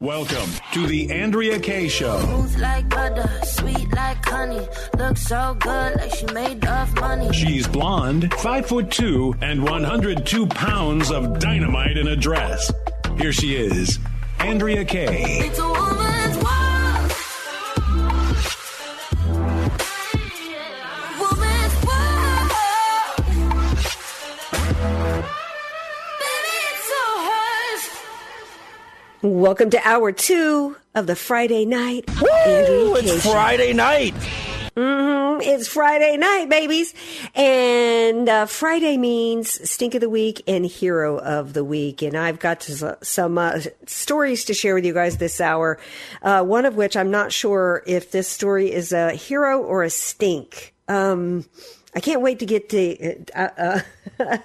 Welcome to the Andrea Kaye Show. Smooth like butter, sweet like honey. Looks so good, like she made of money. She's blonde, five foot two, and 102 pounds of dynamite in a dress. Here she is, Andrea Kaye. Welcome to hour two of the Friday night. Kaye It's Friday night. Mhm, It's Friday night, babies. And uh, Friday means stink of the week and hero of the week. And I've got to, some uh, stories to share with you guys this hour. Uh, one of which I'm not sure if this story is a hero or a stink. Um, I can't wait to get to uh, uh,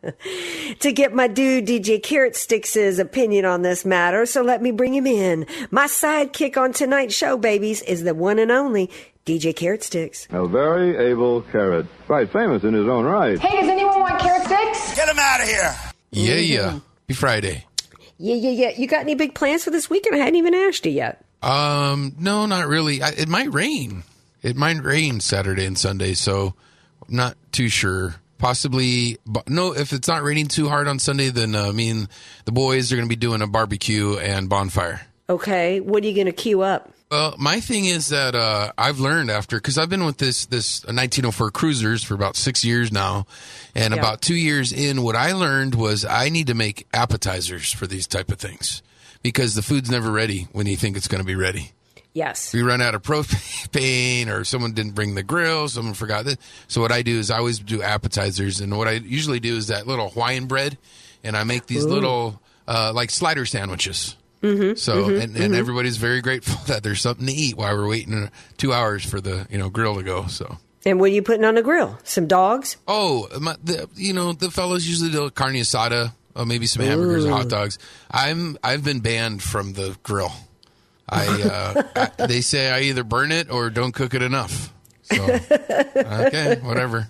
to get my dude DJ Carrot Sticks' opinion on this matter. So let me bring him in. My sidekick on tonight's show, babies, is the one and only DJ Carrot Sticks. A very able carrot. Quite famous in his own right. Hey, does anyone want carrot sticks? Get him out of here. Yeah, yeah. Be Friday. Yeah, yeah, yeah. You got any big plans for this weekend? I hadn't even asked you yet. Um, no, not really. I, it might rain. It might rain Saturday and Sunday, so I'm not too sure. Possibly, but no. If it's not raining too hard on Sunday, then uh, me and the boys are going to be doing a barbecue and bonfire. Okay, what are you going to queue up? Well, my thing is that uh, I've learned after because I've been with this this 1904 cruisers for about six years now, and Yeah. about two years in, what I learned was I need to make appetizers for these type of things because the food's never ready when you think it's going to be ready. Yes. we run out of propane or someone didn't bring the grill, someone forgot this. So what I do is I always do appetizers, and what I usually do is that little Hawaiian bread, and I make these little uh, like slider sandwiches. Mm-hmm, so and, and everybody's very grateful that there's something to eat while we're waiting uh, two hours for the you know grill to go. So And what are you putting on the grill? Some dogs? oh, my, the, you know the fellows usually do carne asada, or maybe some hamburgers or hot dogs. I'm I've been banned from the grill. I, uh, I they say I either burn it or don't cook it enough. So okay, whatever.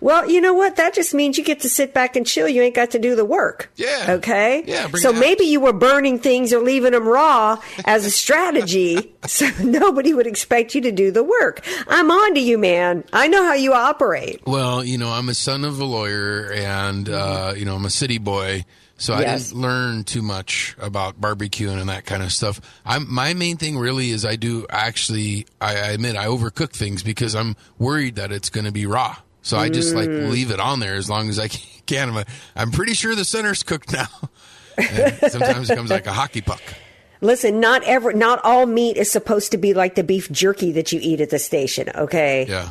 Well, you know what? That just means you get to sit back and chill. You ain't got to do the work. Yeah. Okay. Yeah, bring So maybe you were burning things or leaving them raw as a strategy, so nobody would expect you to do the work. I'm on to you, man. I know how you operate. Well, you know, I'm a son of a lawyer, and uh, you know, I'm a city boy, so I Yes. didn't learn too much about barbecuing and that kind of stuff. I'm my main thing really is I do actually I, I admit I overcook things because I'm worried that it's going to be raw. So I just like mm. leave it on there as long as I can. I'm, I'm pretty sure the center's cooked now. And sometimes it comes like a hockey puck. Listen, not ever, not all meat is supposed to be like the beef jerky that you eat at the station. Okay. Yeah.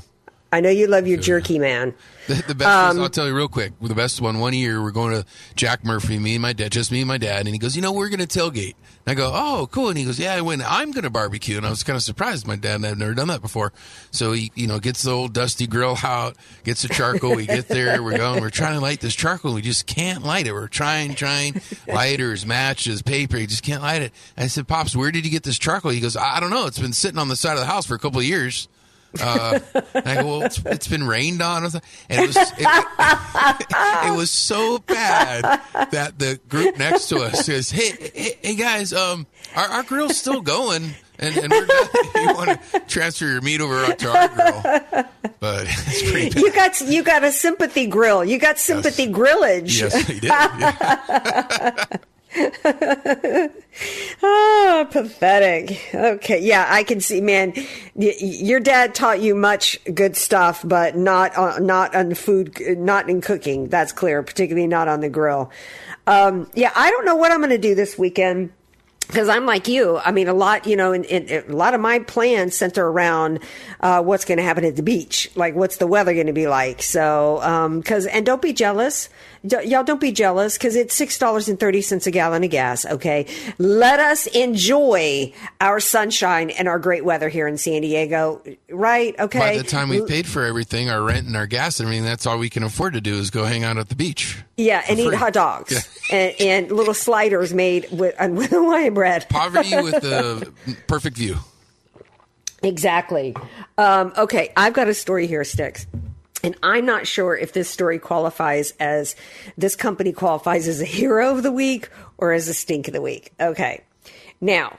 I know you love your jerky, man. The, the best Um, was, I'll tell you real quick. The best one, one year, we're going to Jack Murphy, me and my dad, just me and my dad, and he goes, you know, we're going to tailgate. And I go, oh, cool. And he goes, yeah, I went, I'm going to barbecue. And I was kind of surprised. My dad and I've never done that before. So he, you know, gets the old dusty grill out, gets the charcoal. We get there, we're going, we're trying to light this charcoal. We just can't light it. We're trying, trying, lighters, matches, paper. You just can't light it. And I said, Pops, where did you get this charcoal? He goes, I don't know. It's been sitting on the side of the house for a couple of years. Uh, and I go, well, it's, it's been rained on, and it was it, it was so bad that the group next to us says, "Hey, hey, hey guys, um, our, our grill's still going, and, and we're done. you want to transfer your meat over to our grill?" But it's pretty bad. You got you got a sympathy grill. You got sympathy grillage. Yes, he did. Yeah. Oh, pathetic. Okay, yeah, I can see, man. Y- your dad taught you much good stuff, but not uh, not on food, not in cooking. That's clear, particularly not on the grill. Um, yeah, I don't know what I'm going to do this weekend. Because I'm like you. I mean, a lot, you know, in, in, a lot of my plans center around uh, what's going to happen at the beach, like what's the weather going to be like. So, because and don't be jealous, D- y'all. Don't be jealous because it's six dollars and thirty cents a gallon of gas. Okay, let us enjoy our sunshine and our great weather here in San Diego. Right? Okay. By the time we've paid for everything, our rent and our gas, I mean, that's all we can afford to do is go hang out at the beach. Yeah, and eat hot dogs and, and little sliders made with, with Hawaiian bread. Poverty with the perfect view. Exactly. Um, okay, I've got a story here, Sticks. And I'm not sure if this story qualifies as this company qualifies as a hero of the week or as a stink of the week. Okay. Now,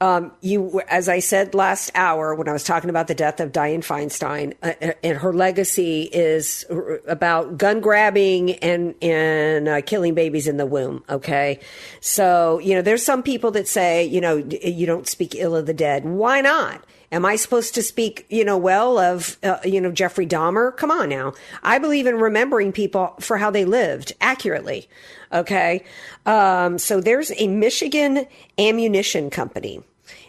um, you, as I said last hour when I was talking about the death of Dianne Feinstein, uh, and her legacy is about gun grabbing and and uh, killing babies in the womb. Okay, so you know there's some people that say you know you don't speak ill of the dead. Why not? Am I supposed to speak, you know, well of, uh, you know, Jeffrey Dahmer? Come on now. I believe in remembering people for how they lived accurately. Okay. Um, so there's a Michigan ammunition company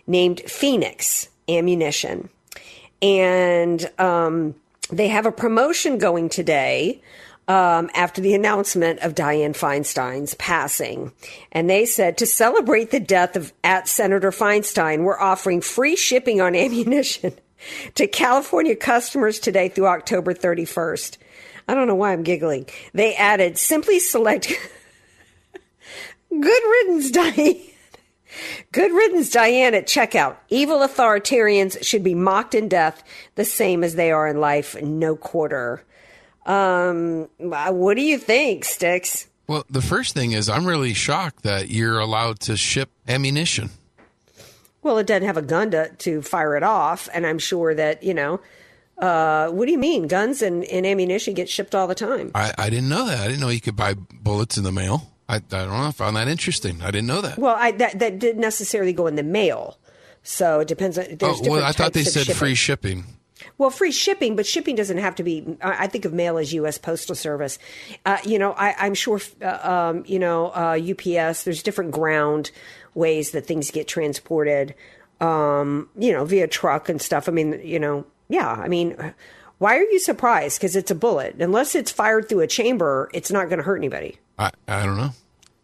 named Phoenix Ammunition. And um, they have a promotion going today um, after the announcement of Dianne Feinstein's passing. And they said to celebrate the death of at Senator Feinstein, we're offering free shipping on ammunition to California customers today through October 31st. I don't know why I'm giggling. They added simply select good riddance, Dianne. Good riddance, Dianne, at checkout. Evil authoritarians should be mocked in death the same as they are in life, no quarter. Um, what do you think, Sticks? Well, the first thing is I'm really shocked that you're allowed to ship ammunition. Well, it doesn't have a gun to, to fire it off, and I'm sure that, you know, uh, what do you mean? Guns and, and ammunition get shipped all the time. I, I didn't know that. I didn't know you could buy bullets in the mail. I, I don't know. I found that interesting. I didn't know that. Well, I, that, that didn't necessarily go in the mail. So it depends on. There's oh, well, I thought they said shipping. free shipping. Well, free shipping, but shipping doesn't have to be. I think of mail as U.S. Postal Service. Uh, you know, I, I'm sure. Uh, um, you know, uh, UPS. There's different ground ways that things get transported. Um, you know, via truck and stuff. I mean, you know, yeah. I mean, why are you surprised? Because it's a bullet. Unless it's fired through a chamber, it's not going to hurt anybody. I, I don't know.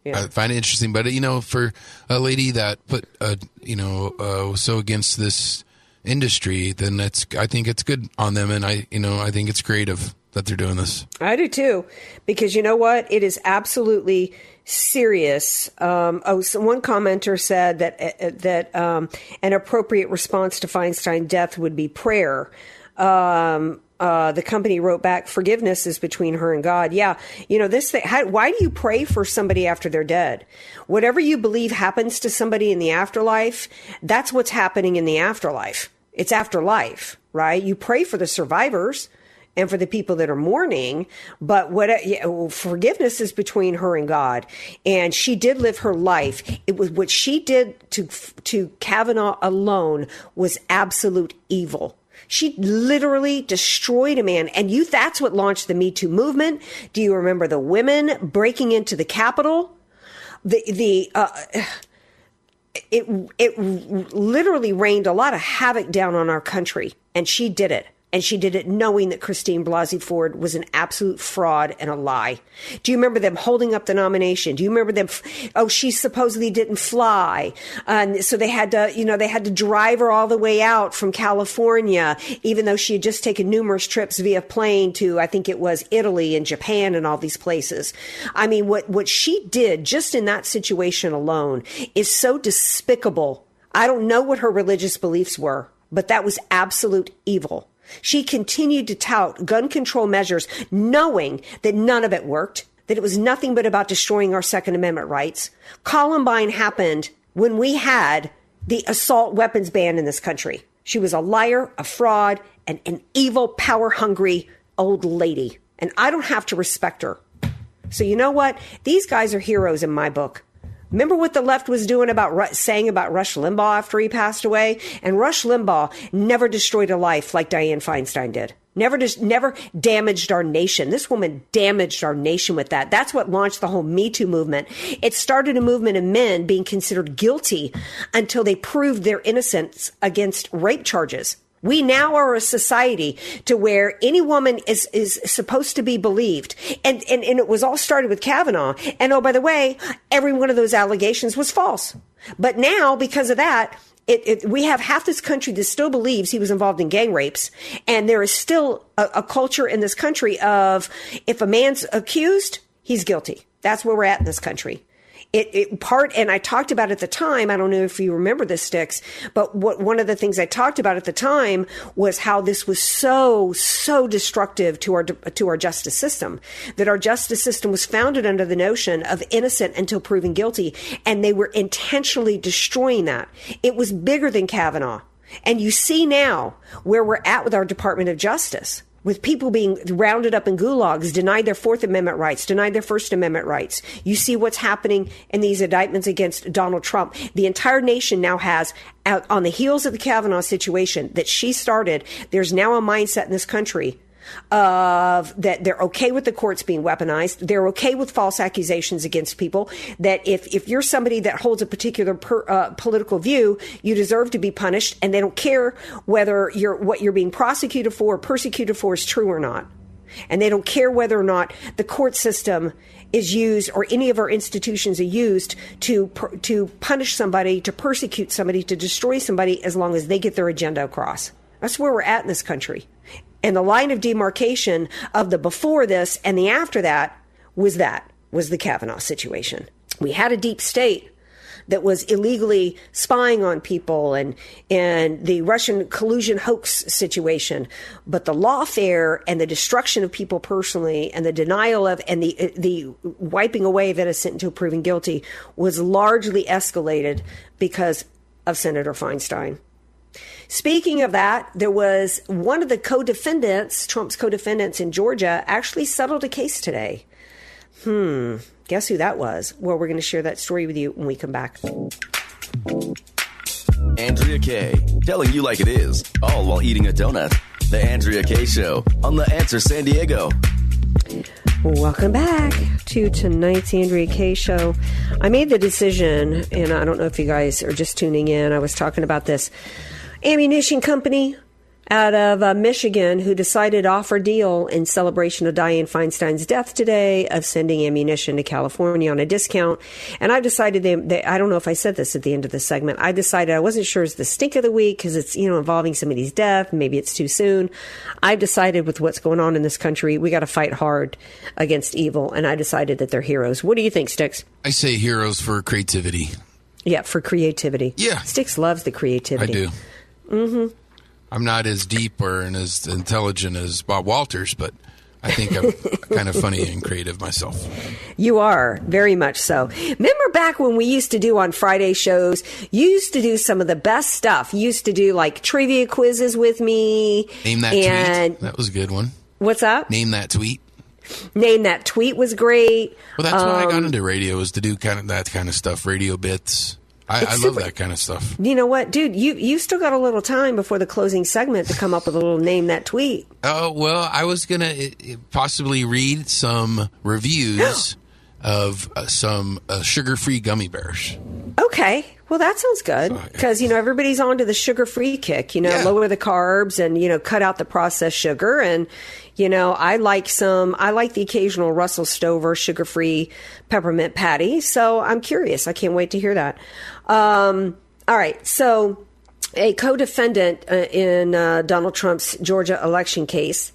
Yeah. I find it interesting, but you know, for a lady that put, uh, you know, uh, was so against this industry, then that's I think it's good on them, and I, you know, I think it's creative that they're doing this. I do too, because you know what? It is absolutely serious. Um, oh, so one commenter said that uh, that um, an appropriate response to Feinstein death would be prayer. Um, uh, the company wrote back, "Forgiveness is between her and God." Yeah, you know this. Thing, how, why do you pray for somebody after they're dead? Whatever you believe happens to somebody in the afterlife, that's what's happening in the afterlife. It's afterlife, right? You pray for the survivors and for the people that are mourning. But what forgiveness is between her and God, and she did live her life. It was what she did to to Kavanaugh alone was absolute evil. She literally destroyed a man, and you. That's what launched the Me Too movement. Do you remember the women breaking into the Capitol? The the. Uh, it it literally rained a lot of havoc down on our country, and she did it. And she did it knowing that Christine Blasey Ford was an absolute fraud and a lie. Do you remember them holding up the nomination? Do you remember them? Oh, she supposedly didn't fly, and so they had to, you know, they had to drive her all the way out from California, even though she had just taken numerous trips via plane to, I think it was Italy and Japan and all these places. I mean, what what she did just in that situation alone is so despicable. I don't know what her religious beliefs were, but that was absolute evil. She continued to tout gun control measures, knowing that none of it worked, that it was nothing but about destroying our Second Amendment rights. Columbine happened when we had the assault weapons ban in this country. She was a liar, a fraud, and an evil, power hungry old lady. And I don't have to respect her. So, you know what? These guys are heroes in my book. Remember what the left was doing about saying about Rush Limbaugh after he passed away? And Rush Limbaugh never destroyed a life like Dianne Feinstein did. Never just never damaged our nation. This woman damaged our nation with that. That's what launched the whole Me Too movement. It started a movement of men being considered guilty until they proved their innocence against rape charges. We now are a society to where any woman is, is supposed to be believed. And, and, and it was all started with Kavanaugh. And oh, by the way, every one of those allegations was false. But now, because of that, it, it, we have half this country that still believes he was involved in gang rapes, and there is still a, a culture in this country of if a man's accused, he's guilty. That's where we're at in this country it, it, part and I talked about at the time. I don't know if you remember this, Sticks, but what one of the things I talked about at the time was how this was so so destructive to our to our justice system. That our justice system was founded under the notion of innocent until proven guilty, and they were intentionally destroying that. It was bigger than Kavanaugh, and you see now where we're at with our Department of Justice with people being rounded up in gulags, denied their Fourth Amendment rights, denied their First Amendment rights. You see what's happening in these indictments against Donald Trump. The entire nation now has, on the heels of the Kavanaugh situation that she started, there's now a mindset in this country of that they're okay with the courts being weaponized. They're okay with false accusations against people. That if, if you're somebody that holds a particular per, uh, political view, you deserve to be punished, and they don't care whether you're what you're being prosecuted for or persecuted for is true or not. And they don't care whether or not the court system is used or any of our institutions are used to to punish somebody, to persecute somebody, to destroy somebody as long as they get their agenda across. That's where we're at in this country. And the line of demarcation of the before this and the after that was that, was the Kavanaugh situation. We had a deep state that was illegally spying on people and and the Russian collusion hoax situation. But the lawfare and the destruction of people personally and the denial of and the the wiping away of innocent until proven guilty was largely escalated because of Senator Feinstein. Speaking of that, there was one of the co defendants, Trump's co defendants in Georgia, actually settled a case today. Hmm. Guess who that was? Well, we're going to share that story with you when we come back. Andrea Kaye, telling you like it is, all while eating a donut. The Andrea Kaye Show on The Answer San Diego. Welcome back to tonight's Andrea Kaye show. I made the decision, and I don't know if you guys are just tuning in. I was talking about this ammunition company out of uh, Michigan who decided to offer a deal in celebration of Dianne Feinstein's death today of sending ammunition to California on a discount. And I've decided they, they, I don't know if I said this at the end of the segment. I decided I wasn't sure it's the stink of the week because it's, you know, involving somebody's death. Maybe it's too soon. I've decided with what's going on in this country, we got to fight hard against evil. And I decided that they're heroes. What do you think, Sticks? I say heroes for creativity. Yeah, for creativity. Yeah. Sticks loves the creativity. I do. Mm-hmm. I'm not as deep or and as intelligent as Bob Walters, but I think I'm kind of funny and creative myself. You are, very much so. Remember back when we used to do on Friday shows, you used to do some of the best stuff. You used to do like trivia quizzes with me. Name that and, tweet. That was a good one. What's up? Name that tweet. Name that tweet was great. Well, that's um, why I got um, into radio was to do kind of that kind of stuff, radio bits. I, I love that kind of stuff. You know what, dude? You you still got a little time before the closing segment to come up with a little name that tweet. Oh well, I was gonna possibly read some reviews of uh, some uh, sugar-free gummy bears. Okay, well that sounds good because you know everybody's on to the sugar-free kick. You know, yeah. lower the carbs and you know cut out the processed sugar and you know, I like some, I like the occasional Russell Stover sugar free peppermint patty. So I'm curious. I can't wait to hear that. Um, all right. So a co defendant uh, in uh, Donald Trump's Georgia election case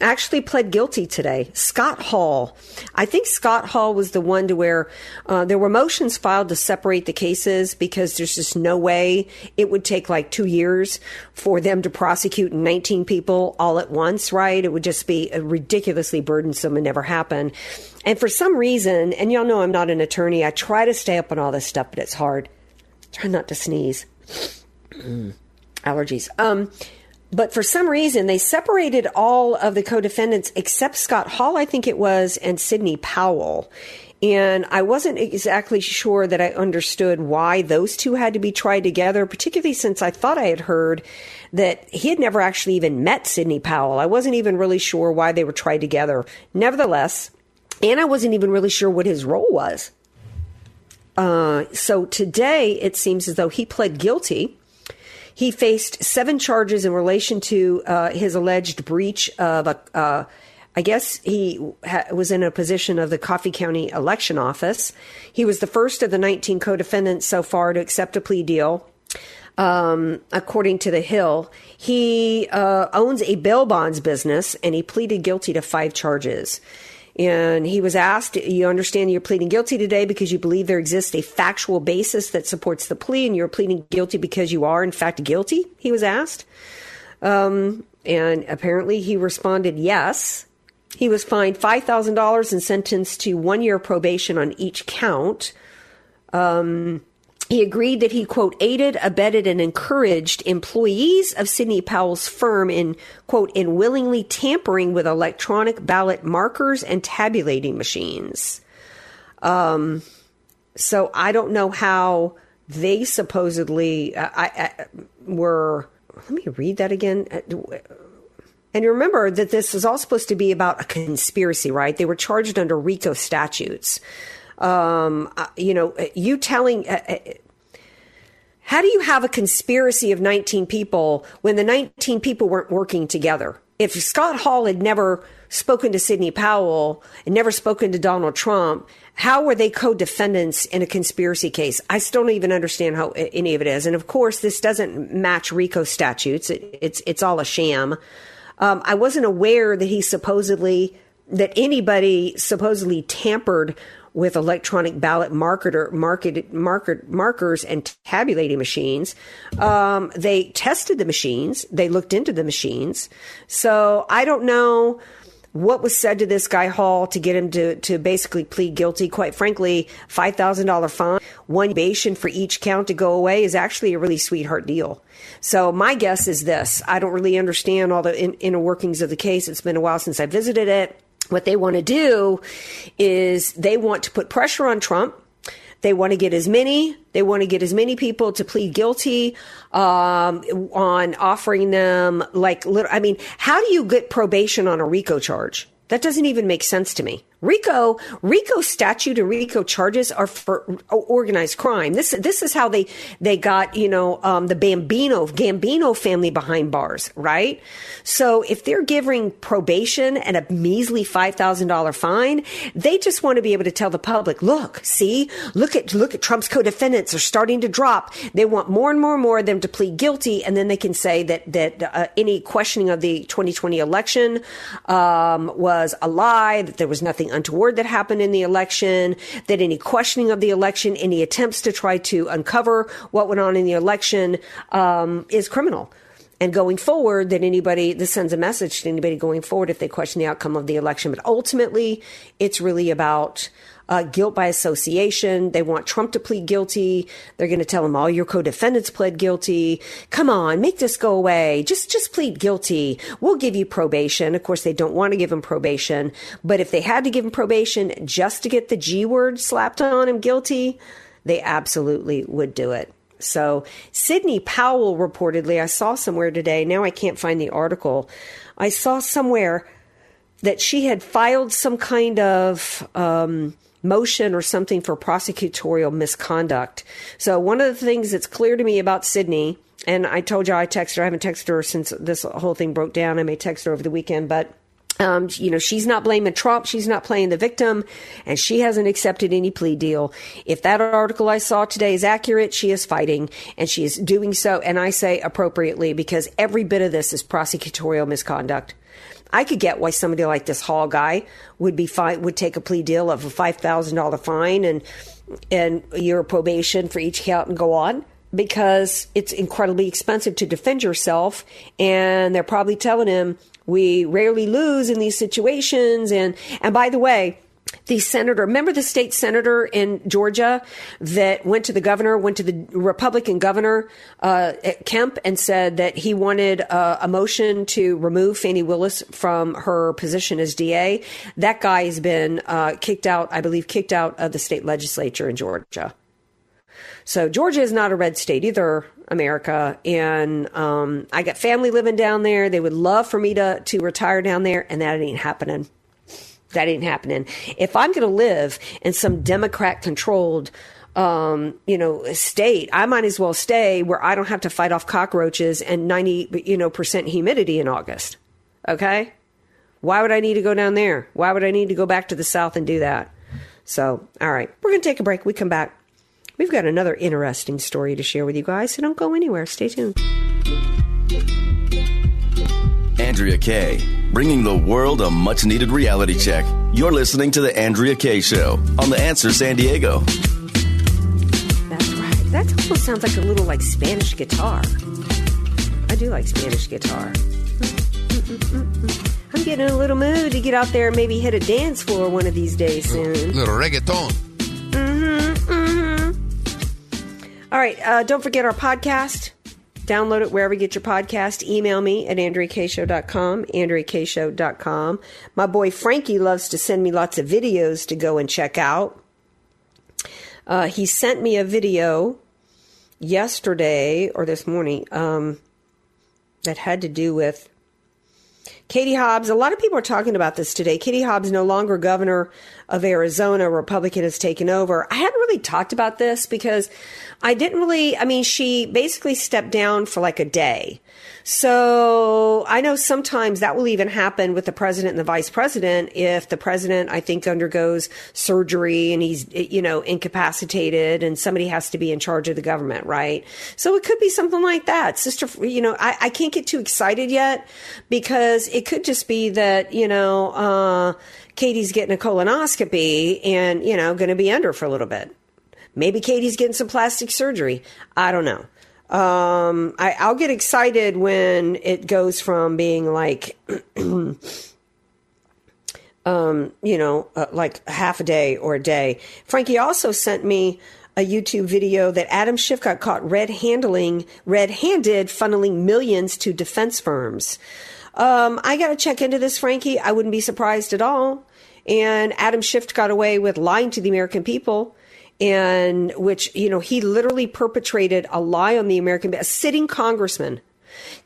actually pled guilty today. Scott Hall. I think Scott Hall was the one to where uh, there were motions filed to separate the cases because there's just no way it would take like two years for them to prosecute 19 people all at once, right? It would just be ridiculously burdensome and never happen. And for some reason, and y'all know I'm not an attorney, I try to stay up on all this stuff, but it's hard. Try not to sneeze. Allergies. Um, but for some reason, they separated all of the co defendants except Scott Hall, I think it was, and Sidney Powell. And I wasn't exactly sure that I understood why those two had to be tried together, particularly since I thought I had heard that he had never actually even met Sidney Powell. I wasn't even really sure why they were tried together. Nevertheless, and I wasn't even really sure what his role was. Uh, so today it seems as though he pled guilty. He faced seven charges in relation to uh, his alleged breach of a. Uh, I guess he ha- was in a position of the Coffee County Election Office. He was the first of the 19 co defendants so far to accept a plea deal. Um, according to The Hill, he uh, owns a bail bonds business and he pleaded guilty to five charges. And he was asked, You understand you're pleading guilty today because you believe there exists a factual basis that supports the plea, and you're pleading guilty because you are, in fact, guilty? He was asked. Um, and apparently he responded yes. He was fined $5,000 and sentenced to one year probation on each count. Um, he agreed that he, quote, aided, abetted, and encouraged employees of Sidney Powell's firm in, quote, in willingly tampering with electronic ballot markers and tabulating machines. Um, so I don't know how they supposedly uh, I, I, were. Let me read that again. And remember that this is all supposed to be about a conspiracy, right? They were charged under RICO statutes. Um, uh, you know, you telling. Uh, uh, how do you have a conspiracy of 19 people when the 19 people weren't working together? If Scott Hall had never spoken to Sidney Powell and never spoken to Donald Trump, how were they co-defendants in a conspiracy case? I still don't even understand how any of it is. And of course, this doesn't match RICO statutes. It, it's it's all a sham. Um, I wasn't aware that he supposedly, that anybody supposedly tampered with electronic ballot marketer, market, market, markers and tabulating machines. Um, they tested the machines. They looked into the machines. So I don't know what was said to this guy Hall to get him to, to basically plead guilty. Quite frankly, $5,000 fine, one probation for each count to go away is actually a really sweetheart deal. So my guess is this. I don't really understand all the in, inner workings of the case. It's been a while since I visited it. What they want to do is they want to put pressure on Trump. They want to get as many. They want to get as many people to plead guilty um, on offering them like. little. I mean, how do you get probation on a RICO charge? That doesn't even make sense to me. RICO, RICO statute and RICO charges are for organized crime. This, this is how they, they got, you know, um, the Bambino, Gambino family behind bars, right? So if they're giving probation and a measly $5,000 fine, they just want to be able to tell the public, look, see, look at, look at Trump's co-defendants are starting to drop. They want more and more and more of them to plead guilty. And then they can say that, that uh, any questioning of the 2020 election, um, was a lie, that there was nothing untoward that happened in the election, that any questioning of the election, any attempts to try to uncover what went on in the election um, is criminal. And going forward, that anybody, this sends a message to anybody going forward if they question the outcome of the election. But ultimately, it's really about uh, guilt by association. They want Trump to plead guilty. They're going to tell him all your co-defendants pled guilty. Come on, make this go away. Just just plead guilty. We'll give you probation. Of course, they don't want to give him probation, but if they had to give him probation just to get the G word slapped on him guilty, they absolutely would do it. So, Sidney Powell reportedly, I saw somewhere today, now I can't find the article. I saw somewhere that she had filed some kind of um, motion or something for prosecutorial misconduct. So one of the things that's clear to me about Sidney, and I told you I texted her, I haven't texted her since this whole thing broke down. I may text her over the weekend, but um, you know, she's not blaming Trump. She's not playing the victim, and she hasn't accepted any plea deal. If that article I saw today is accurate, she is fighting, and she is doing so, and I say appropriately because every bit of this is prosecutorial misconduct. I could get why somebody like this Hall guy would be fine, would take a plea deal of a five thousand dollar fine and and year of probation for each count and go on because it's incredibly expensive to defend yourself, and they're probably telling him we rarely lose in these situations. And and by the way, the senator, remember the state senator in Georgia that went to the governor, went to the Republican governor, uh, at Kemp, and said that he wanted uh, a motion to remove Fani Willis from her position as DA. That guy has been uh, kicked out, I believe, kicked out of the state legislature in Georgia. So Georgia is not a red state either, America. And um, I got family living down there. They would love for me to to retire down there, and that ain't happening. That ain't happening. If I'm going to live in some Democrat controlled um, you know, state, I might as well stay where I don't have to fight off cockroaches and 90, you know, percent humidity in August. Okay? Why would I need to go down there? Why would I need to go back to the South and do that? So, all right, we're going to take a break. We come back. We've got another interesting story to share with you guys, so don't go anywhere. Stay tuned. Andrea Kaye, bringing the world a much needed reality check. You're listening to The Andrea Kaye Show on The Answer San Diego. That's right. That almost sounds like a little like Spanish guitar. I do like Spanish guitar. I'm getting in a little mood to get out there and maybe hit a dance floor one of these days soon. Little reggaeton. Mm-hmm, mm-hmm. All right, uh, don't forget our podcast. Download it wherever you get your podcast. Email me at AndreaKayeShow.com, AndreaKayeShow.com. My boy Frankie loves to send me lots of videos to go and check out. Uh, he sent me a video yesterday or this morning um, that had to do with Katie Hobbs. A lot of people are talking about this today. Katie Hobbs, no longer governor of Arizona, Republican has taken over. I hadn't really talked about this because I didn't really, I mean, she basically stepped down for like a day. So I know sometimes that will even happen with the president and the vice president if the president, I think, undergoes surgery and he's, you know, incapacitated and somebody has to be in charge of the government, right? So it could be something like that. Sister, you know, I, I can't get too excited yet because it could just be that, you know, uh, Katie's getting a colonoscopy and, you know, going to be under for a little bit. Maybe Katie's getting some plastic surgery. I don't know. Um, I, I'll get excited when it goes from being like, um, you know, uh, like half a day or a day. Frankie also sent me a YouTube video that Adam Schiff got caught red handling, red handed, funneling millions to defense firms. Um, I got to check into this, Frankie. I wouldn't be surprised at all. And Adam Schiff got away with lying to the American people and which, you know, he literally perpetrated a lie on the American, a sitting congressman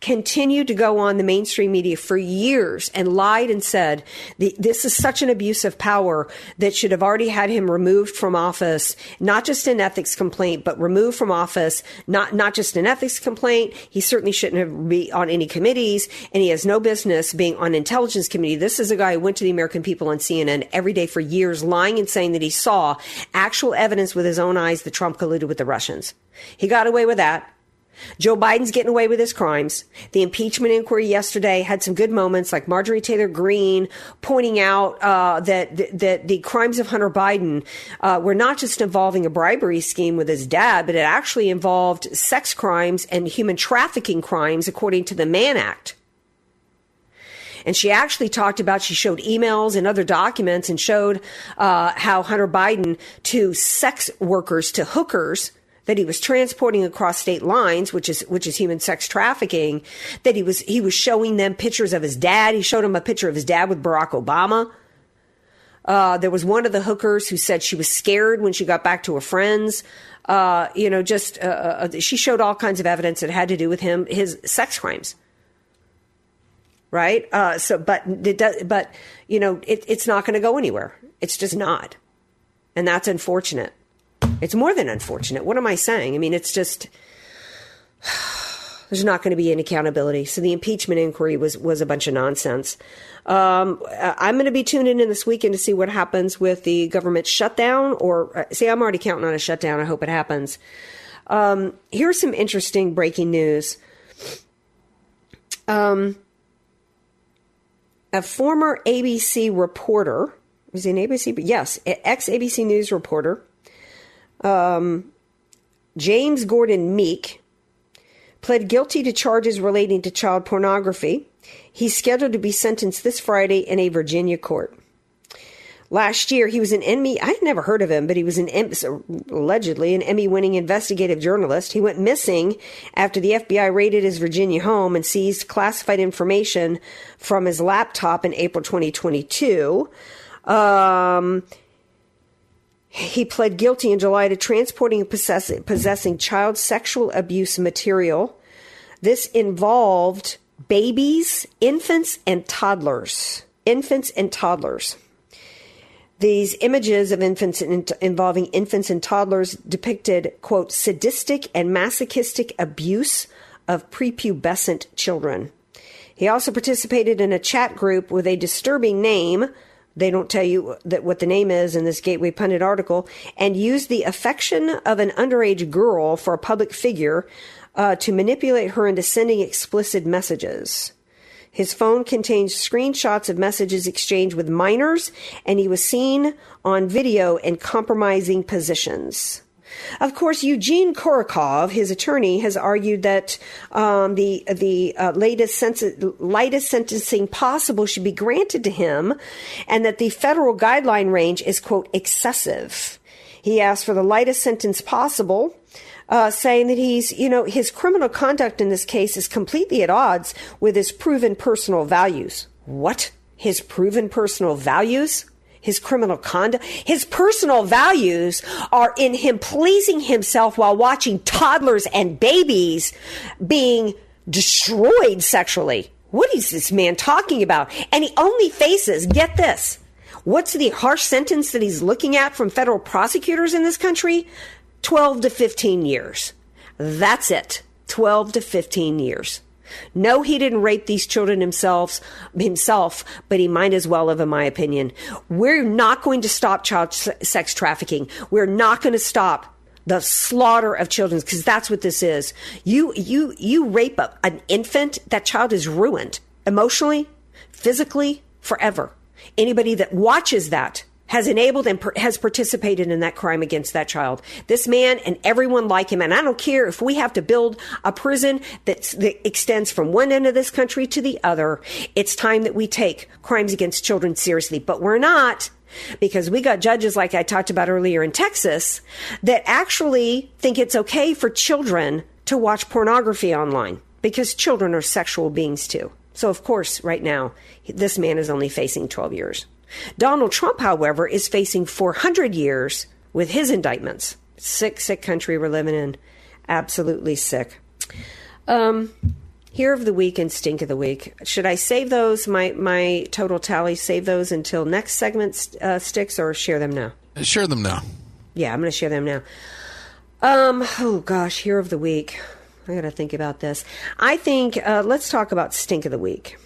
continued to go on the mainstream media for years and lied and said this is such an abuse of power that should have already had him removed from office, not just an ethics complaint, but removed from office, not, not just an ethics complaint. He certainly shouldn't have be on any committees and he has no business being on intelligence committee. This is a guy who went to the American people on CNN every day for years lying and saying that he saw actual evidence with his own eyes that Trump colluded with the Russians. He got away with that. Joe Biden's getting away with his crimes. The impeachment inquiry yesterday had some good moments, like Marjorie Taylor Greene pointing out uh, that that the crimes of Hunter Biden uh, were not just involving a bribery scheme with his dad, but it actually involved sex crimes and human trafficking crimes, according to the Mann Act. And she actually talked about, she showed emails and other documents and showed uh, how Hunter Biden to sex workers, to hookers, that he was transporting across state lines, which is which is human sex trafficking, that he was he was showing them pictures of his dad. He showed him a picture of his dad with Barack Obama. Uh, there was one of the hookers who said she was scared when she got back to her friends. Uh, you know, just uh, uh she showed all kinds of evidence that had to do with him his sex crimes. Right. Uh, so, but it does, but you know, it, it's not going to go anywhere. It's just not, and that's unfortunate. It's more than unfortunate. What am I saying? I mean, it's just there's not going to be any accountability. So the impeachment inquiry was was a bunch of nonsense. Um, I'm going to be tuning in this weekend to see what happens with the government shutdown. Or uh, see, I'm already counting on a shutdown. I hope it happens. Um, here's some interesting breaking news. Um, a former ABC reporter was he an ABC? Yes, ex ABC News reporter um, James Gordon Meek pled guilty to charges relating to child pornography. He's scheduled to be sentenced this Friday in a Virginia court. Last year, he was an Emmy. I had never heard of him, but he was an allegedly an Emmy-winning investigative journalist. He went missing after the FBI raided his Virginia home and seized classified information from his laptop in April 2022. Um, he pled guilty in July to transporting and possess- possessing child sexual abuse material. This involved babies, infants, and toddlers. Infants and toddlers. These images of infants involving infants and toddlers depicted, quote, sadistic and masochistic abuse of prepubescent children. He also participated in a chat group with a disturbing name. They don't tell you that what the name is in this Gateway Pundit article, and use the affection of an underage girl for a public figure uh, to manipulate her into sending explicit messages. His phone contains screenshots of messages exchanged with minors, and he was seen on video in compromising positions. Of course, Eugene Gorokhov, his attorney, has argued that um, the the uh, latest lightest sentencing possible should be granted to him, and that the federal guideline range is quote excessive. He asked for the lightest sentence possible, uh, saying that he's, you know, his criminal conduct in this case is completely at odds with his proven personal values. What? His proven personal values? His criminal conduct? His personal values are in him pleasing himself while watching toddlers and babies being destroyed sexually. What is this man talking about? And he only faces, get this, what's the harsh sentence that he's looking at from federal prosecutors in this country? 12 to 15 years. That's it. 12 to 15 years. No, he didn't rape these children himself, himself, but he might as well have, in my opinion. We're not going to stop child sex trafficking. We're not going to stop the slaughter of children because that's what this is. You, you, you rape a, an infant, that child is ruined emotionally, physically, forever. Anybody that watches that has enabled and per- has participated in that crime against that child. This man and everyone like him, and I don't care if we have to build a prison that extends from one end of this country to the other. It's time that we take crimes against children seriously, but we're not because we got judges like I talked about earlier in Texas that actually think it's okay for children to watch pornography online because children are sexual beings too. So, of course, right now, this man is only facing 12 years. Donald Trump, however, is facing 400 years with his indictments. Sick, sick country we're living in. Absolutely sick. Um, here of the week and stink of the week. Should I save those, my, my total tally, save those until next segment uh, sticks or share them now? Share them now. Yeah, I'm going to share them now. Um, oh gosh, here of the week. I got to think about this. I think, uh, let's talk about stink of the week.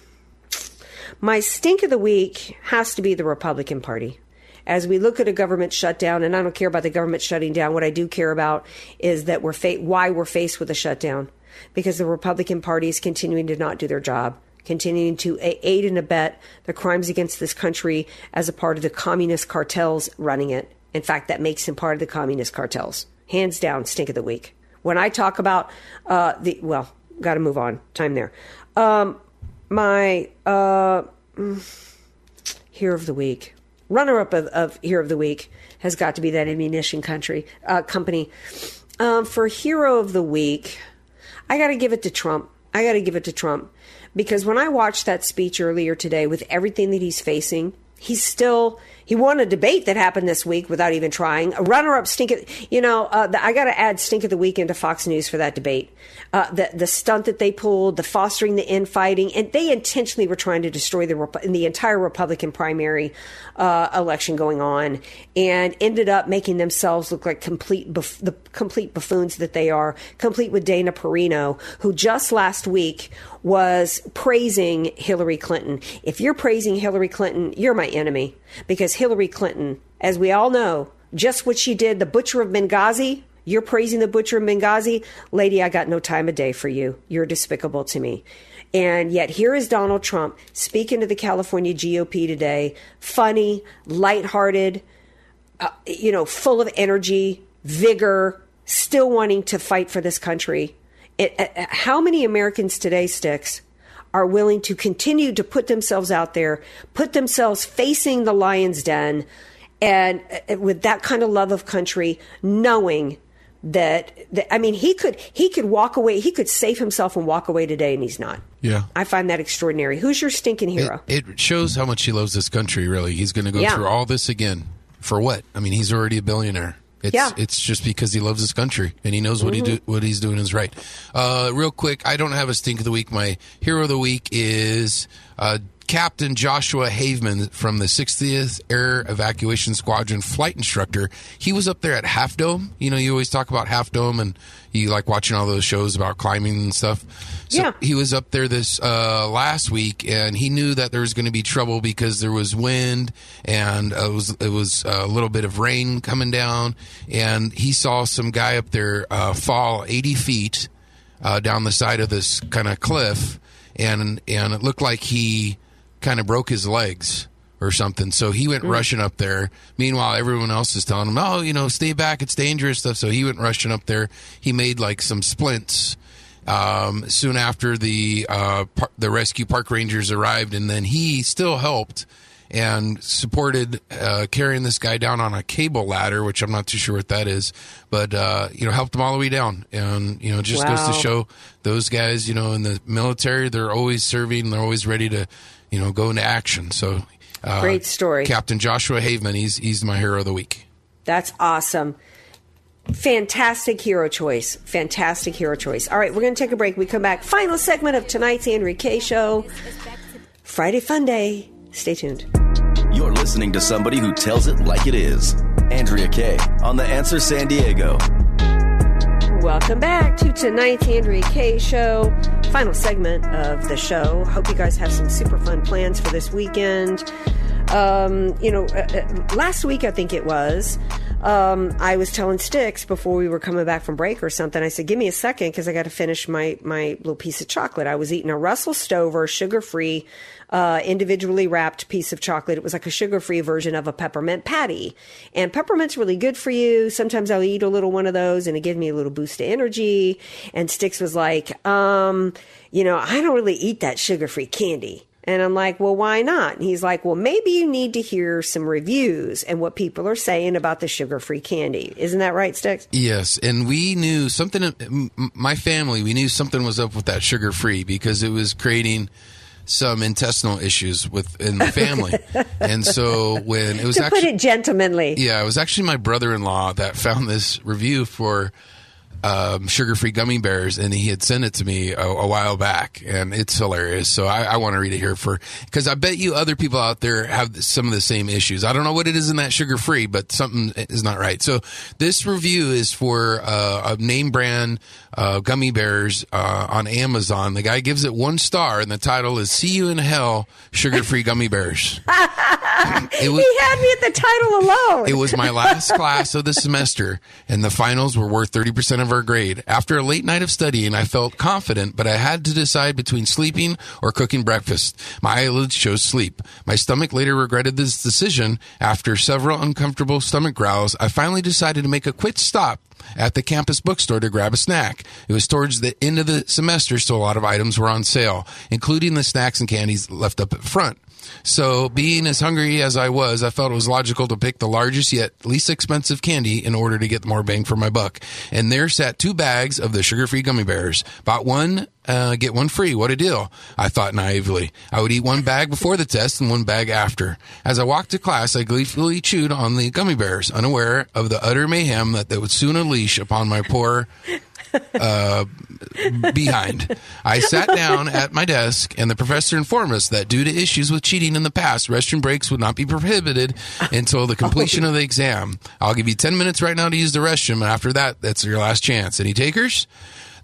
My stink of the week has to be the Republican Party. As we look at a government shutdown, and I don't care about the government shutting down, what I do care about is that we're fa- why we're faced with a shutdown. Because the Republican Party is continuing to not do their job, continuing to aid and abet the crimes against this country as a part of the communist cartels running it. In fact, that makes him part of the communist cartels. Hands down, stink of the week. When I talk about uh, the, well, got to move on. Time there. Um, my uh, hero of the week, runner up of, of, hero of the week, has got to be that ammunition country uh, company. Um, for hero of the week, I got to give it to Trump. I got to give it to Trump because when I watched that speech earlier today, with everything that he's facing, he's still he won a debate that happened this week without even trying. A runner-up stink. Of, you know, uh, the, I got to add stink of the week into Fox News for that debate. Uh, the the stunt that they pulled, the fostering the infighting, and they intentionally were trying to destroy the the entire Republican primary uh, election going on, and ended up making themselves look like complete buff- the complete buffoons that they are. Complete with Dana Perino, who just last week was praising Hillary Clinton. If you're praising Hillary Clinton, you're my enemy because Hillary Clinton, as we all know, just what she did, the butcher of Benghazi, you're praising the butcher of Benghazi. Lady, I got no time of day for you. You're despicable to me. And yet, here is Donald Trump speaking to the California GOP today, funny, lighthearted, uh, you know, full of energy, vigor, still wanting to fight for this country. It, uh, how many Americans today, Sticks, are willing to continue to put themselves out there, put themselves facing the lion's den, and uh, with that kind of love of country, knowing that, that I mean, he could he could walk away, he could save himself and walk away today, and he's not. Yeah. I find that extraordinary. Who's your stinking hero? It, it shows how much he loves this country. Really, he's going to go Yeah. through all this again for what? I mean, he's already a billionaire. It's, Yeah. it's just because he loves his country and he knows what he do, what he's doing is right. Uh, real quick, I don't have a stink of the week. My hero of the week is uh, Captain Joshua Haveman from the 60th Air Evacuation Squadron flight instructor. He was up there at Half Dome. You know, you always talk about Half Dome and you like watching all those shows about climbing and stuff. So Yeah. he was up there this uh, last week, and he knew that there was going to be trouble because there was wind and uh, it was it was a little bit of rain coming down, and he saw some guy up there uh, fall eighty feet uh, down the side of this kind of cliff, and and it looked like he kind of broke his legs or something. So he went rushing up there. Meanwhile, everyone else is telling him, "Oh, you know, stay back. It's dangerous stuff." So he went rushing up there. He made like some splints. Um, soon after the uh, par- the rescue park rangers arrived, and then he still helped and supported uh, carrying this guy down on a cable ladder, which I'm not too sure what that is, but uh, you know helped him all the way down, and you know just goes to show those guys, you know, in the military, they're always serving, they're always ready to, you know, go into action. So, uh, Great story. Captain Joshua Haveman, he's he's my hero of the week. That's awesome. Fantastic hero choice. Fantastic hero choice. All right, we're going to take a break. We come back. Final segment of tonight's Kaye Show. Friday Fun Day. Stay tuned. Listening to somebody who tells it like it is. Andrea Kaye on The Answer San Diego. Welcome back to tonight's Andrea Kaye Show. Final segment of the show. Hope you guys have some super fun plans for this weekend. Um, you know, uh, uh, last week I think it was. Um, I was telling Sticks before we were coming back from break or something. I said, "Give me a second because I got to finish my my little piece of chocolate." I was eating a Russell Stover sugar free, uh, individually wrapped piece of chocolate. It was like a sugar free version of a peppermint patty, and peppermint's really good for you. Sometimes I'll eat a little one of those, and it gives me a little boost of energy. And Sticks was like, um, "You know, I don't really eat that sugar free candy." And I'm like, well, why not? And he's like, well, maybe you need to hear some reviews and what people are saying about the sugar free candy. Isn't that right, Sticks? Yes, and we knew something. My family, we knew something was up with that sugar free because it was creating some intestinal issues within the family. and so when it was to actually put it gentlemanly. Yeah, it was actually my brother-in-law that found this review for um, sugar-free gummy bears, and he had sent it to me a, a while back, and it's hilarious. So I, I want to read it here for because I bet you other people out there have some of the same issues. I don't know what it is in that sugar-free, but something is not right. So this review is for uh, a name brand uh, gummy bears uh, on Amazon. The guy gives it one star, and the title is "See You in Hell: Sugar-Free Gummy Bears." He had me at the title alone. it was my last class of the semester, and the finals were worth 30% of our grade. After a late night of studying, I felt confident, but I had to decide between sleeping or cooking breakfast. My eyelids chose sleep. My stomach later regretted this decision. After several uncomfortable stomach growls, I finally decided to make a quick stop at the campus bookstore to grab a snack. It was towards the end of the semester, so a lot of items were on sale, including the snacks and candies left up at front. So, being as hungry as I was, I felt it was logical to pick the largest yet least expensive candy in order to get more bang for my buck. And there sat two bags of the sugar-free gummy bears. Bought one, uh, get one free. What a deal! I thought naively. I would eat one bag before the test and one bag after. As I walked to class, I gleefully chewed on the gummy bears, unaware of the utter mayhem that they would soon unleash upon my poor uh, behind. I sat down at my desk, and the professor informed us that due to issues with cheating in the past, restroom breaks would not be prohibited until the completion of the exam. I'll give you 10 minutes right now to use the restroom, and after that, that's your last chance. Any takers?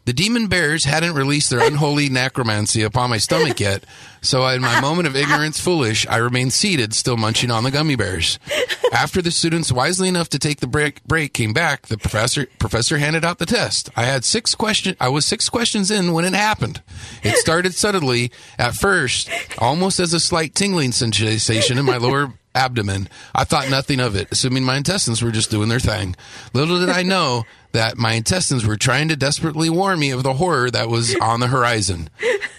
The demon bears hadn't released their unholy necromancy upon my stomach yet, so in my moment of ignorance, foolish, I remained seated, still munching on the gummy bears. After the students, wisely enough to take the break, break came back, the professor professor handed out the test. I had six question. I was six questions in when it happened. It started suddenly. at first, almost as a slight tingling sensation in my lower abdomen. I thought nothing of it, assuming my intestines were just doing their thing. Little did I know that my intestines were trying to desperately warn me of the horror that was on the horizon.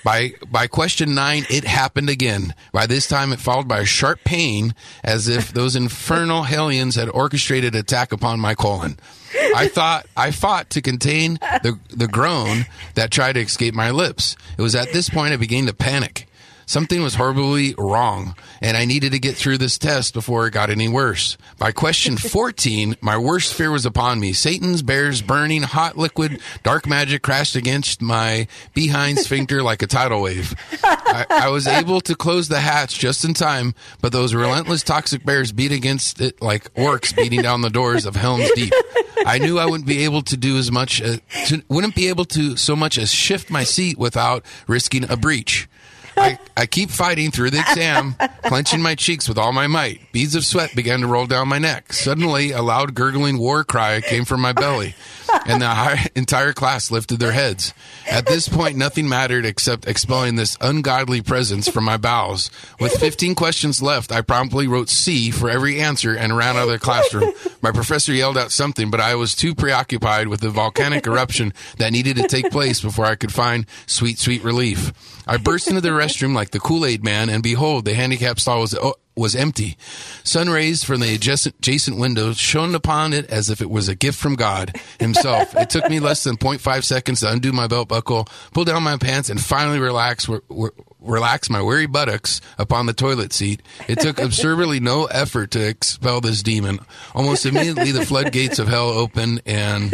By by question nine, it happened again. By this time, it followed by a sharp pain, as if those infernal hellions had orchestrated attack upon my colon. I thought I fought to contain the the groan that tried to escape my lips. It was at this point I began to panic. Something was horribly wrong, and I needed to get through this test before it got any worse. By question 14, my worst fear was upon me. Satan's bears burning hot liquid, dark magic crashed against my behind sphincter like a tidal wave. I, I was able to close the hatch just in time, but those relentless toxic bears beat against it like orcs beating down the doors of Helm's Deep. I knew I wouldn't be able to do as much, uh, to, wouldn't be able to so much as shift my seat without risking a breach. I, I keep fighting through the exam, clenching my cheeks with all my might. Beads of sweat began to roll down my neck. Suddenly, a loud gurgling war cry came from my belly, and the entire class lifted their heads. At this point, nothing mattered except expelling this ungodly presence from my bowels. With 15 questions left, I promptly wrote C for every answer and ran out of the classroom. My professor yelled out something, but I was too preoccupied with the volcanic eruption that needed to take place before I could find sweet, sweet relief. I burst into the restroom like the Kool Aid man, and behold, the handicap stall was was empty. Sun rays from the adjacent, adjacent windows shone upon it as if it was a gift from God Himself. it took me less than 0.5 seconds to undo my belt buckle, pull down my pants, and finally relax. Re- re- relax my weary buttocks upon the toilet seat. It took absurdly no effort to expel this demon. Almost immediately, the floodgates of hell opened and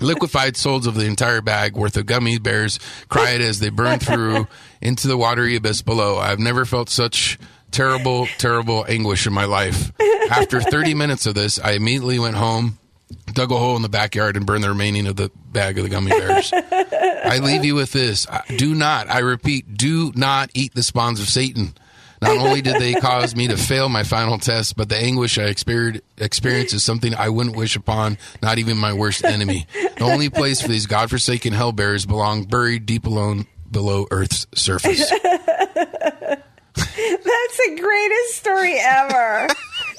liquefied souls of the entire bag worth of gummy bears cried as they burned through into the watery abyss below. I've never felt such terrible, terrible anguish in my life. After 30 minutes of this, I immediately went home, dug a hole in the backyard, and burned the remaining of the bag of the gummy bears. I leave you with this. Do not, I repeat, do not eat the spawns of Satan. Not only did they cause me to fail my final test, but the anguish I experienced is something I wouldn't wish upon not even my worst enemy. The only place for these godforsaken hell bears belong buried deep alone below Earth's surface. That's the greatest story ever.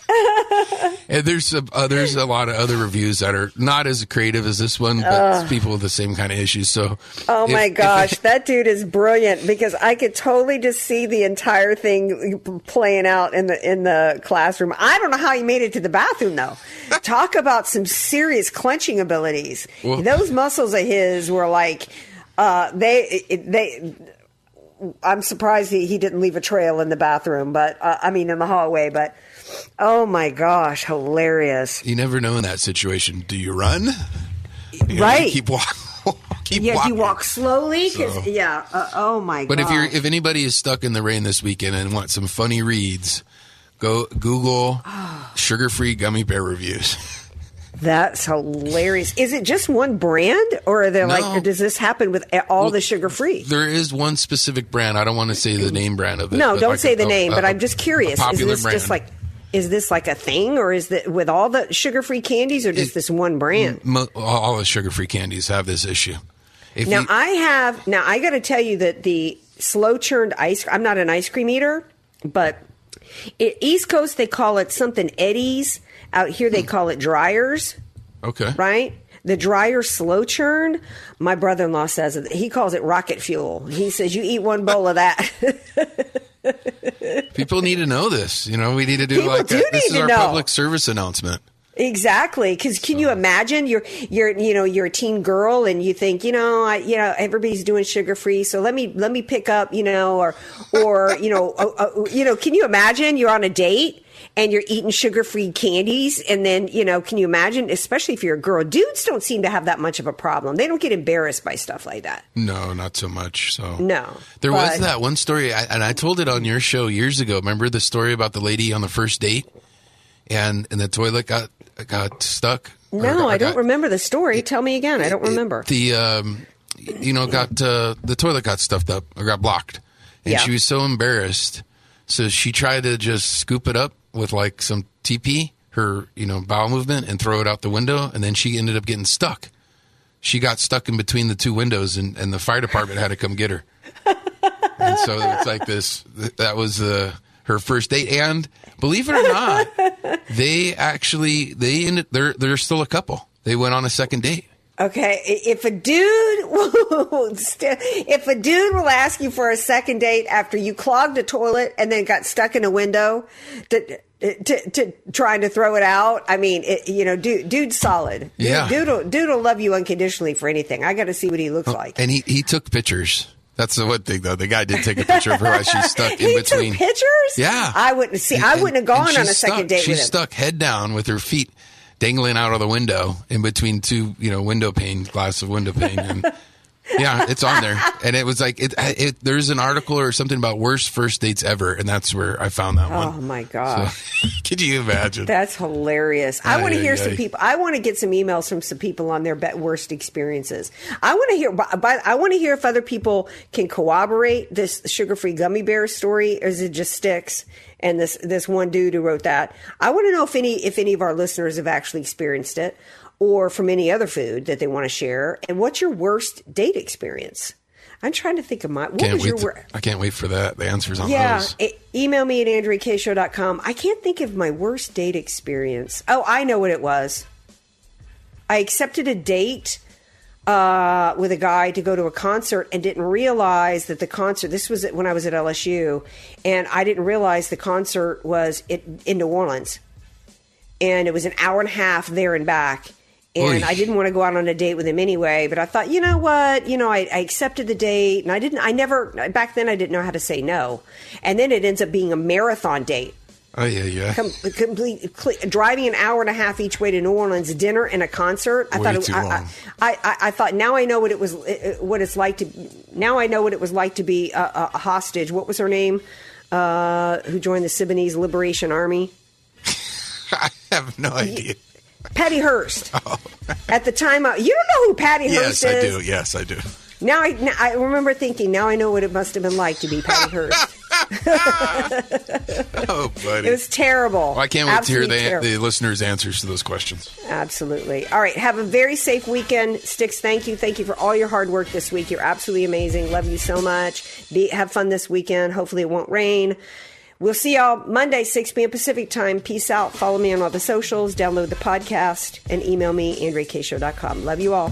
and there's a, uh, there's a lot of other reviews that are not as creative as this one, but Ugh. people with the same kind of issues. So, Oh if- my if- gosh, that dude is brilliant because I could totally just see the entire thing playing out in the in the classroom. I don't know how he made it to the bathroom though. Talk about some serious clenching abilities. Well- Those muscles of his were like uh, they they. I'm surprised he, he didn't leave a trail in the bathroom, but uh, I mean in the hallway. But oh my gosh, hilarious! you never know in that situation. Do you run? You Right. keep walking. keep yeah, walking. you walk slowly So- yeah. Uh, oh my But god! if you're if anybody is stuck in the rain this weekend and want some funny reads, go Google sugar-free gummy bear reviews. That's hilarious. Is it just one brand, or are there No. like, or does this happen with all the sugar free? There is one specific brand. I don't want to say the name brand of it. No, don't like say a- the oh, name. a- but I'm just curious. Is this brand. just like, is this like a thing, or is that with all the sugar free candies, or just this one brand? All the sugar-free candies have this issue. If now you, I have. Now I got to tell you that the slow churned ice. Cream I'm not an ice cream eater, but it, East Coast they call it something Edy's. Out here they call it Dreyer's. okay, right? The Dreyer's slow churn. My brother in law says it. He calls it rocket fuel. He says you eat one bowl of that. people need to know this. You know, we need to do People like do a, this is our know. public service announcement. exactly. Because can you imagine you're you're you know you're a teen girl and you think you know I you know everybody's doing sugar free so let me let me pick up you know or or you know uh, uh, you know can you imagine you're on a date. And you're eating sugar-free candies, and then you know, can you imagine? Especially if you're a girl, dudes don't seem to have that much of a problem. They don't get embarrassed by stuff like that. No, not so much. So No, There was that one story, and I told it on your show years ago. Remember the story about the lady on the first date, and and the toilet got got stuck. Or No, I don't got- remember the story. Tell me again. I don't remember. The um, you know, got uh, the toilet got stuffed up or got blocked, and Yeah. she was so embarrassed, so she tried to just scoop it up with like some TP, her you know bowel movement, and throw it out the window, and then she ended up getting stuck. She got stuck in between the two windows, and, and the fire department had to come get her. and so it's like this. That was the her first date. And believe it or not, they actually they ended, they're they're still a couple. They went on a second date. Okay, if a dude will if a dude will ask you for a second date after you clogged a toilet and then got stuck in a window to to, to trying to throw it out, I mean, it, you know, dude, dude's solid. Yeah. dude, will, dude will love you unconditionally for anything. I got to see what he looks oh, like. And he he took pictures. That's the one thing though. The guy did take a picture of her as she's stuck in he between. took pictures. Yeah. I wouldn't see. I wouldn't have gone on a second stuck- date She's with him. stuck head down with her feet dangling out of the window in between two, you know, window pane glass of window pane. And yeah, it's on there. And it was like it, it. There's an article or something about worst first dates ever, and that's where I found that Oh my gosh. So, could you imagine? That's hilarious. I want to hear some people. I want to get some emails from some people on their worst experiences. I want to hear. But I want to hear if other people can corroborate this sugar-free gummy bear story, or is it just sticks? And this this one dude who wrote that. I want to know if any if any of our listeners have actually experienced it, or from any other food that they want to share. And what's your worst date experience? I'm trying to think of my. What can't was your worst? I can't wait for that. The answers on Yeah, those. e- email me at AndreaKayeShow.com. I can't think of my worst date experience. Oh, I know what it was. I accepted a date uh, with a guy to go to a concert and didn't realize that the concert, this was when I was at LSU, and I didn't realize the concert was it, in New Orleans. And it was an hour and a half there and back. And Oy. I didn't want to go out on a date with him anyway, but I thought, you know what? You know, I, I accepted the date and I didn't, I never, back then I didn't know how to say no. And then it ends up being a marathon date. Oh yeah, yeah. Com- complete, cle driving an hour and a half each way to New Orleans, dinner and a concert. I Way thought it, too I, long. I, I, I thought now I know what it was, what it's like to. Now I know what it was like to be a, a, a hostage. What was her name? Uh, who joined the Sudanese Liberation Army? I have no idea. Patty Hearst. At the time, I, you don't know who Patty Oh. Yes, Hearst I is. do. Yes, I do. Now I, now I remember thinking. Now I know what it must have been like to be Patty Hearst. Oh, buddy. It was terrible. Well, I can't wait Absolutely to hear the, the listeners' answers to those questions. Absolutely. All right. Have a very safe weekend. Sticks, thank you. Thank you for all your hard work this week. You're absolutely amazing. Love you so much. Be, have fun this weekend. Hopefully it won't rain. We'll see y'all Monday, 6 p.m. Pacific time. Peace out. Follow me on all the socials. Download the podcast and email me, AndreaKayeShow.com. Love you all.